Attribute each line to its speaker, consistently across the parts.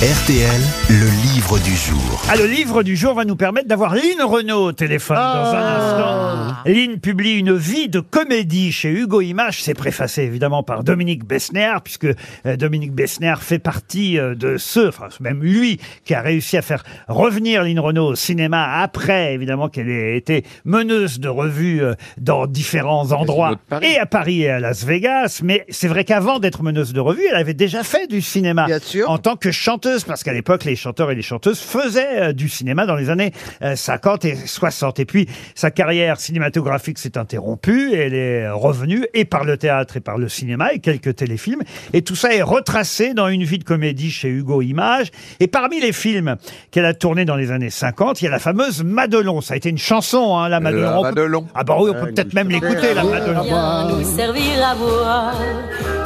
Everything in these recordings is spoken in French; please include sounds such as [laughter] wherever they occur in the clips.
Speaker 1: RTL, le livre du jour.
Speaker 2: Ah, le livre du jour va nous permettre d'avoir Lynn Renault au téléphone dans un instant. Lynn publie une vie de comédie chez Hugo Image. C'est préfacé évidemment par Dominique Bessner, puisque euh, Dominique Bessner fait partie euh, de ceux, enfin c'est même lui, qui a réussi à faire revenir Lynn Renault au cinéma après évidemment qu'elle ait été meneuse de revue euh, dans différents endroits et à Paris et à Las Vegas. Mais c'est vrai qu'avant d'être meneuse de revue, elle avait déjà fait du cinéma
Speaker 3: Bien sûr.
Speaker 2: en tant que chanteuse, parce qu'à l'époque, les chanteurs et les chanteuses faisaient euh, du cinéma dans les années euh, 50 et 60. Et puis, sa carrière cinématographique s'est interrompue, et elle est revenue et par le théâtre et par le cinéma et quelques téléfilms. Et tout ça est retracé dans une vie de comédie chez Hugo Image. Et parmi les films qu'elle a tournés dans les années 50, il y a la fameuse Madelon. Ça a été une chanson, hein, la Madelon. Ah bah oui, on peut peut-être même l'écouter, la Madelon.
Speaker 4: Nous servir à boire.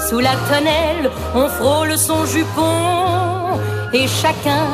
Speaker 4: Sous la tonnelle, on frôle son jupon et chacun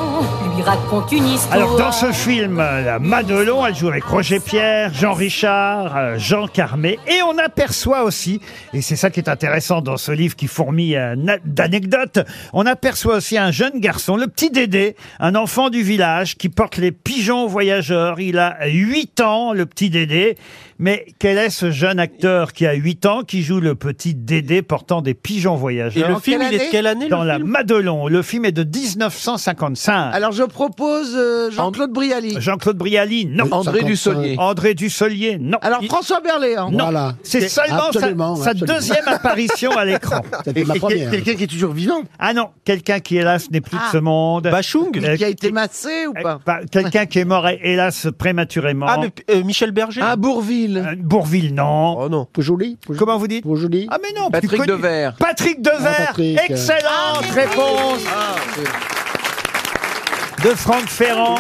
Speaker 4: lui raconte une histoire.
Speaker 2: Alors dans ce film, euh, la Madelon, elle joue avec Roger Pierre, Jean Richard, euh, Jean Carmé, et on aperçoit aussi, et c'est ça qui est intéressant dans ce livre qui fourmille euh, na- d'anecdotes, on aperçoit aussi un jeune garçon, le petit Dédé, un enfant du village qui porte les pigeons voyageurs. Il a 8 ans, le petit Dédé. Mais quel est ce jeune acteur qui a 8 ans, qui joue le petit Dédé portant des pigeons
Speaker 5: Et
Speaker 2: voyageurs
Speaker 5: le film, il est de quelle année
Speaker 2: dans la Madelon. Le film est de 1955.
Speaker 3: Alors je propose euh, Jean-Claude Brialy.
Speaker 2: Jean-Claude Brialy, non.
Speaker 6: André Dussolier.
Speaker 2: André Dussolier, non.
Speaker 3: Alors François Berléand.
Speaker 2: non,
Speaker 7: Voilà.
Speaker 2: c'est seulement
Speaker 7: Absolument,
Speaker 2: sa, sa
Speaker 7: absolument.
Speaker 2: deuxième [laughs] apparition à l'écran.
Speaker 7: C'était ma première.
Speaker 5: Quelqu'un qui est toujours vivant
Speaker 2: Ah non, quelqu'un qui hélas n'est plus de
Speaker 3: Ah.
Speaker 2: ce monde.
Speaker 5: Bachung
Speaker 2: Euh,
Speaker 3: Qui a été massé ou
Speaker 2: euh,
Speaker 3: pas
Speaker 2: pas- Quelqu'un qui est mort hélas prématurément.
Speaker 5: Ah, mais euh, Michel Berger
Speaker 6: Ah, Bourville.
Speaker 2: Euh, Bourville, non.
Speaker 5: Oh non.
Speaker 7: Pojoli Pojoli
Speaker 2: Comment vous dites
Speaker 7: Pojoli
Speaker 2: Ah mais non, plus
Speaker 6: Patrick
Speaker 2: connu.
Speaker 6: Devers.
Speaker 2: Patrick Devers.
Speaker 7: Patrick.
Speaker 2: Excellente réponse de Franck Ferrand.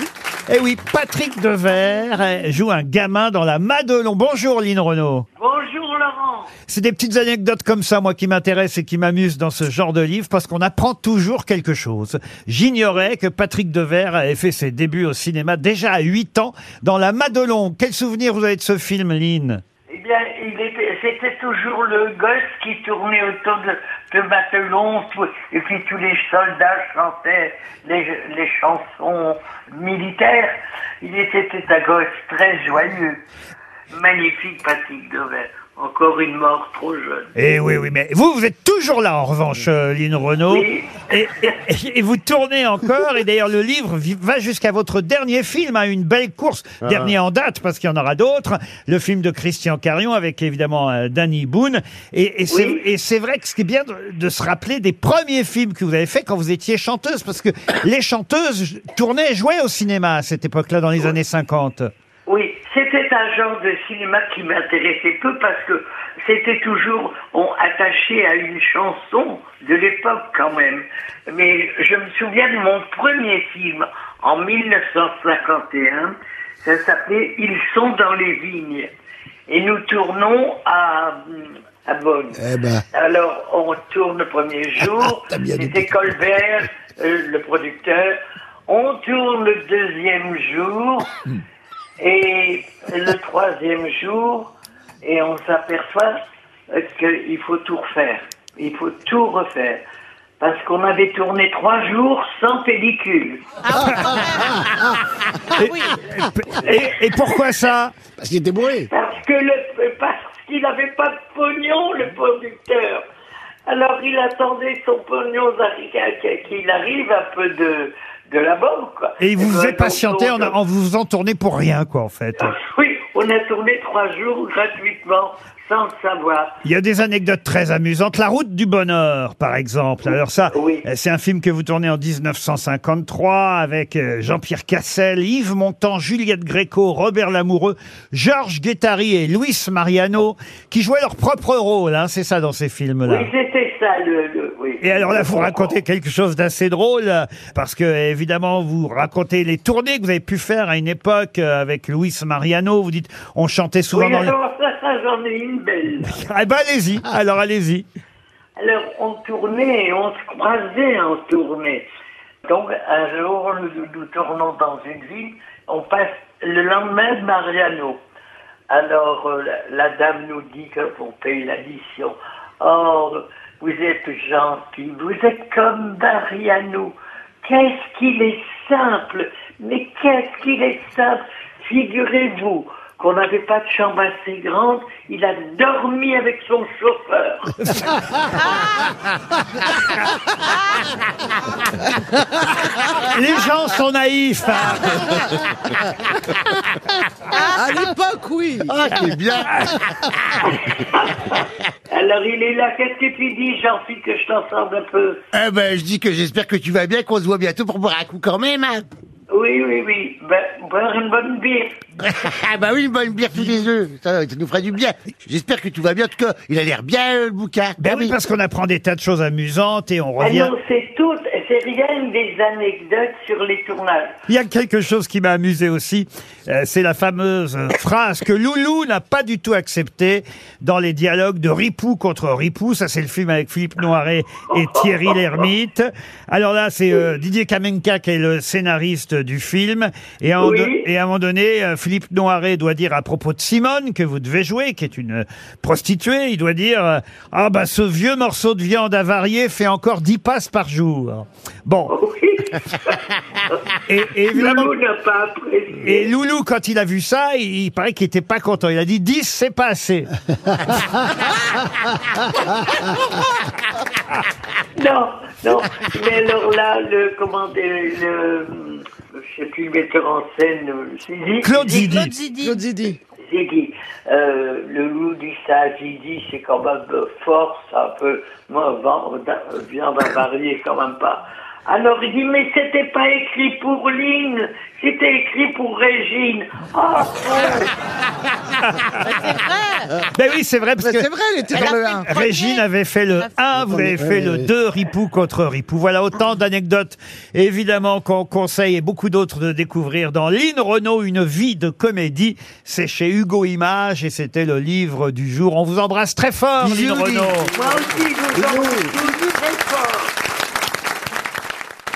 Speaker 2: Eh oui, Patrick Devers euh, joue un gamin dans la Madelon. Bonjour Lynn Renault.
Speaker 8: Bonjour Laurent.
Speaker 2: C'est des petites anecdotes comme ça, moi, qui m'intéressent et qui m'amusent dans ce genre de livre, parce qu'on apprend toujours quelque chose. J'ignorais que Patrick Devers avait fait ses débuts au cinéma déjà à 8 ans dans La Madelon. Quel souvenir vous avez de ce film, Lynn
Speaker 8: Eh bien, il était, c'était toujours le gosse qui tournait autour de, de Madelon, tout- et puis tous les soldats chantaient les, les chansons militaires. Il était un gosse très joyeux. Magnifique Patrick Devers. Encore une mort trop jeune.
Speaker 2: Eh oui, oui, mais vous, vous êtes toujours là, en revanche, euh, Lynn Renault.
Speaker 8: Oui.
Speaker 2: Et, et- et vous tournez encore, et d'ailleurs, le livre vi- va jusqu'à votre dernier film, à une belle course, dernier en date, parce qu'il y en aura d'autres, le film de Christian Carion, avec évidemment euh, Danny Boone. Et, et c'est
Speaker 8: Oui.
Speaker 2: et c'est vrai que ce qui est bien de, de se rappeler des premiers films que vous avez fait quand vous étiez chanteuse, parce que [coughs] les chanteuses tournaient et jouaient au cinéma à cette époque-là, dans les années 50.
Speaker 8: Oui, c'était un genre de cinéma qui m'intéressait peu parce que c'était toujours on, attaché à une chanson de l'époque quand même. Mais je me souviens de mon premier film en 1951, ça s'appelait Ils sont dans les vignes. Et nous tournons à, à Bonn.
Speaker 7: Eh ben,
Speaker 8: Alors, on tourne le premier [laughs] jour, c'était. Colbert, euh, le producteur. On tourne le deuxième jour [laughs] et le troisième jour, et on s'aperçoit qu'il faut tout refaire? Il faut tout refaire. Parce qu'on avait tourné trois jours sans pellicule.
Speaker 2: Et, et pourquoi ça?
Speaker 7: Parce qu'il était bourré.
Speaker 8: Parce que le, parce qu'il n'avait pas de pognon, le producteur. Alors il attendait son pognon d'arri- qu'il arrive un peu de, de la banque. quoi.
Speaker 2: Et il vous
Speaker 8: ben,
Speaker 2: faisait
Speaker 8: donc,
Speaker 2: patienter en,
Speaker 8: donc,
Speaker 2: en vous faisant tourner pour rien, quoi, en fait. [laughs]
Speaker 8: Oui, on a tourné trois jours gratuitement, sans le savoir.
Speaker 2: Il y a des anecdotes très amusantes. La route du bonheur, par exemple. Alors ça,
Speaker 8: Oui.
Speaker 2: euh, c'est un film que vous tournez en 1953 avec euh, Jean-Pierre Cassel, Yves Montand, Juliette Gréco, Robert Lamoureux, Georges Guettari et Luis Mariano, qui jouaient leur propre rôle. Hein, c'est ça dans ces films-là.
Speaker 8: Oui, c'était ça, le, le- oui.
Speaker 2: Et alors là, vous racontez quelque chose d'assez drôle, euh, parce que évidemment, vous racontez les tournées que vous avez pu faire à une époque euh, avec Luis Mariano. Vous dites, on chantait souvent
Speaker 8: Oui,
Speaker 2: dans les...
Speaker 8: alors ça, ça, j'en ai une belle. [laughs]
Speaker 2: Ah ben allez-y, alors allez-y.
Speaker 8: Alors, on tournait et on se croisait en tournée. Donc, un jour, nous, nous tournons dans une ville, on passe le lendemain de Mariano. Alors, euh, la, la dame nous dit qu'on paye l'addition. Oh, vous êtes gentil, vous êtes comme Mariano, qu'est-ce qu'il est simple, mais qu'est-ce qu'il est simple. Figurez-vous qu'on n'avait pas de chambre assez grande, il a dormi avec son chauffeur. [laughs]
Speaker 2: Les gens sont naïfs. hein.
Speaker 3: À l'époque, oui.
Speaker 6: Ah, c'est bien. [laughs]
Speaker 8: Alors il est là, qu'est-ce que tu dis, Jean-Philippe, que je t'entende un peu?
Speaker 6: Eh ben, je dis que j'espère que tu vas bien, qu'on se voit bientôt pour boire un coup quand même. Hein.
Speaker 8: Oui, oui, oui. Ben, boire une bonne bière.
Speaker 6: Ah bah oui, une bonne bière tous les œufs, ça, ça nous ferait du bien. J'espère que tout va bien. En tout cas, il a l'air bien euh, le bouquin.
Speaker 2: Ben oui, parce qu'on apprend des tas de choses amusantes et on
Speaker 8: Ah
Speaker 2: revient.
Speaker 8: non, c'est tout, rien des anecdotes sur les tournages.
Speaker 2: Il y a quelque chose qui m'a amusé aussi, euh, c'est la fameuse euh, phrase que Loulou n'a pas du tout acceptée dans les dialogues de Ripou contre Ripou. Ça, c'est le film avec Philippe Noiret et Thierry Lhermitte. Alors là, c'est euh, Didier Kamenka qui est le scénariste du film. Et à, un,
Speaker 8: Oui.
Speaker 2: do- et à un moment donné, euh, Philippe Noiret doit dire à propos de Simone, que vous devez jouer, qui est une prostituée, il doit dire Ah bah ce vieux morceau de viande avarié fait encore 10 passes par jour. Bon,
Speaker 8: Oui. [laughs]
Speaker 2: et, et évidemment...
Speaker 8: Loulou n'a pas apprécié.
Speaker 2: Et Loulou, quand il a vu ça, il, il paraît qu'il était pas content. Il a dit 10, c'est pas assez. [laughs]
Speaker 8: Non, non. Mais alors là, le, comment dire, le, je sais plus, le metteur en scène, euh, Zidi.
Speaker 2: Claude Zidi.
Speaker 3: Claude Zidi.
Speaker 8: Zidi. Euh, le loup dit ça, Zidi, c'est quand même de force, un peu, moi, viande avariée, quand même pas. Alors il dit, mais c'était pas écrit pour Lynn, c'était écrit pour Régine. Ah, [laughs] [laughs]
Speaker 2: Ben oui, c'est vrai, parce
Speaker 3: Mais
Speaker 2: que
Speaker 3: c'est vrai, elle était dans le 1.
Speaker 2: Régine avait fait le 1, vous avez fait le 2, Ripou contre Ripou. Voilà autant d'anecdotes, évidemment, qu'on conseille et beaucoup d'autres de découvrir dans Lynn Renault, une vie de comédie. C'est chez Hugo Images et c'était le livre du jour. On vous embrasse très fort, Lynn. Renault.
Speaker 8: moi aussi, je vous prie, très fort.